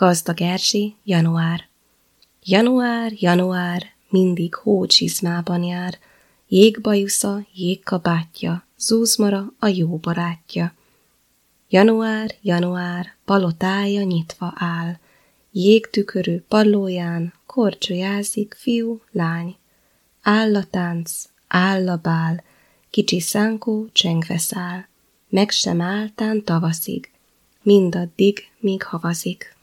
Gazdag Erzsi, január. Január, január, mindig hócsizmában jár, jégbajusza, jégkabátja, zúzmara a jó barátja. Január, január, palotája nyitva áll, jégtükörű pallóján korcsolyázik fiú, lány. Áll a tánc, áll a bál, kicsi szánkó csengve száll, meg sem álltán tavaszig, mindaddig, míg havazik.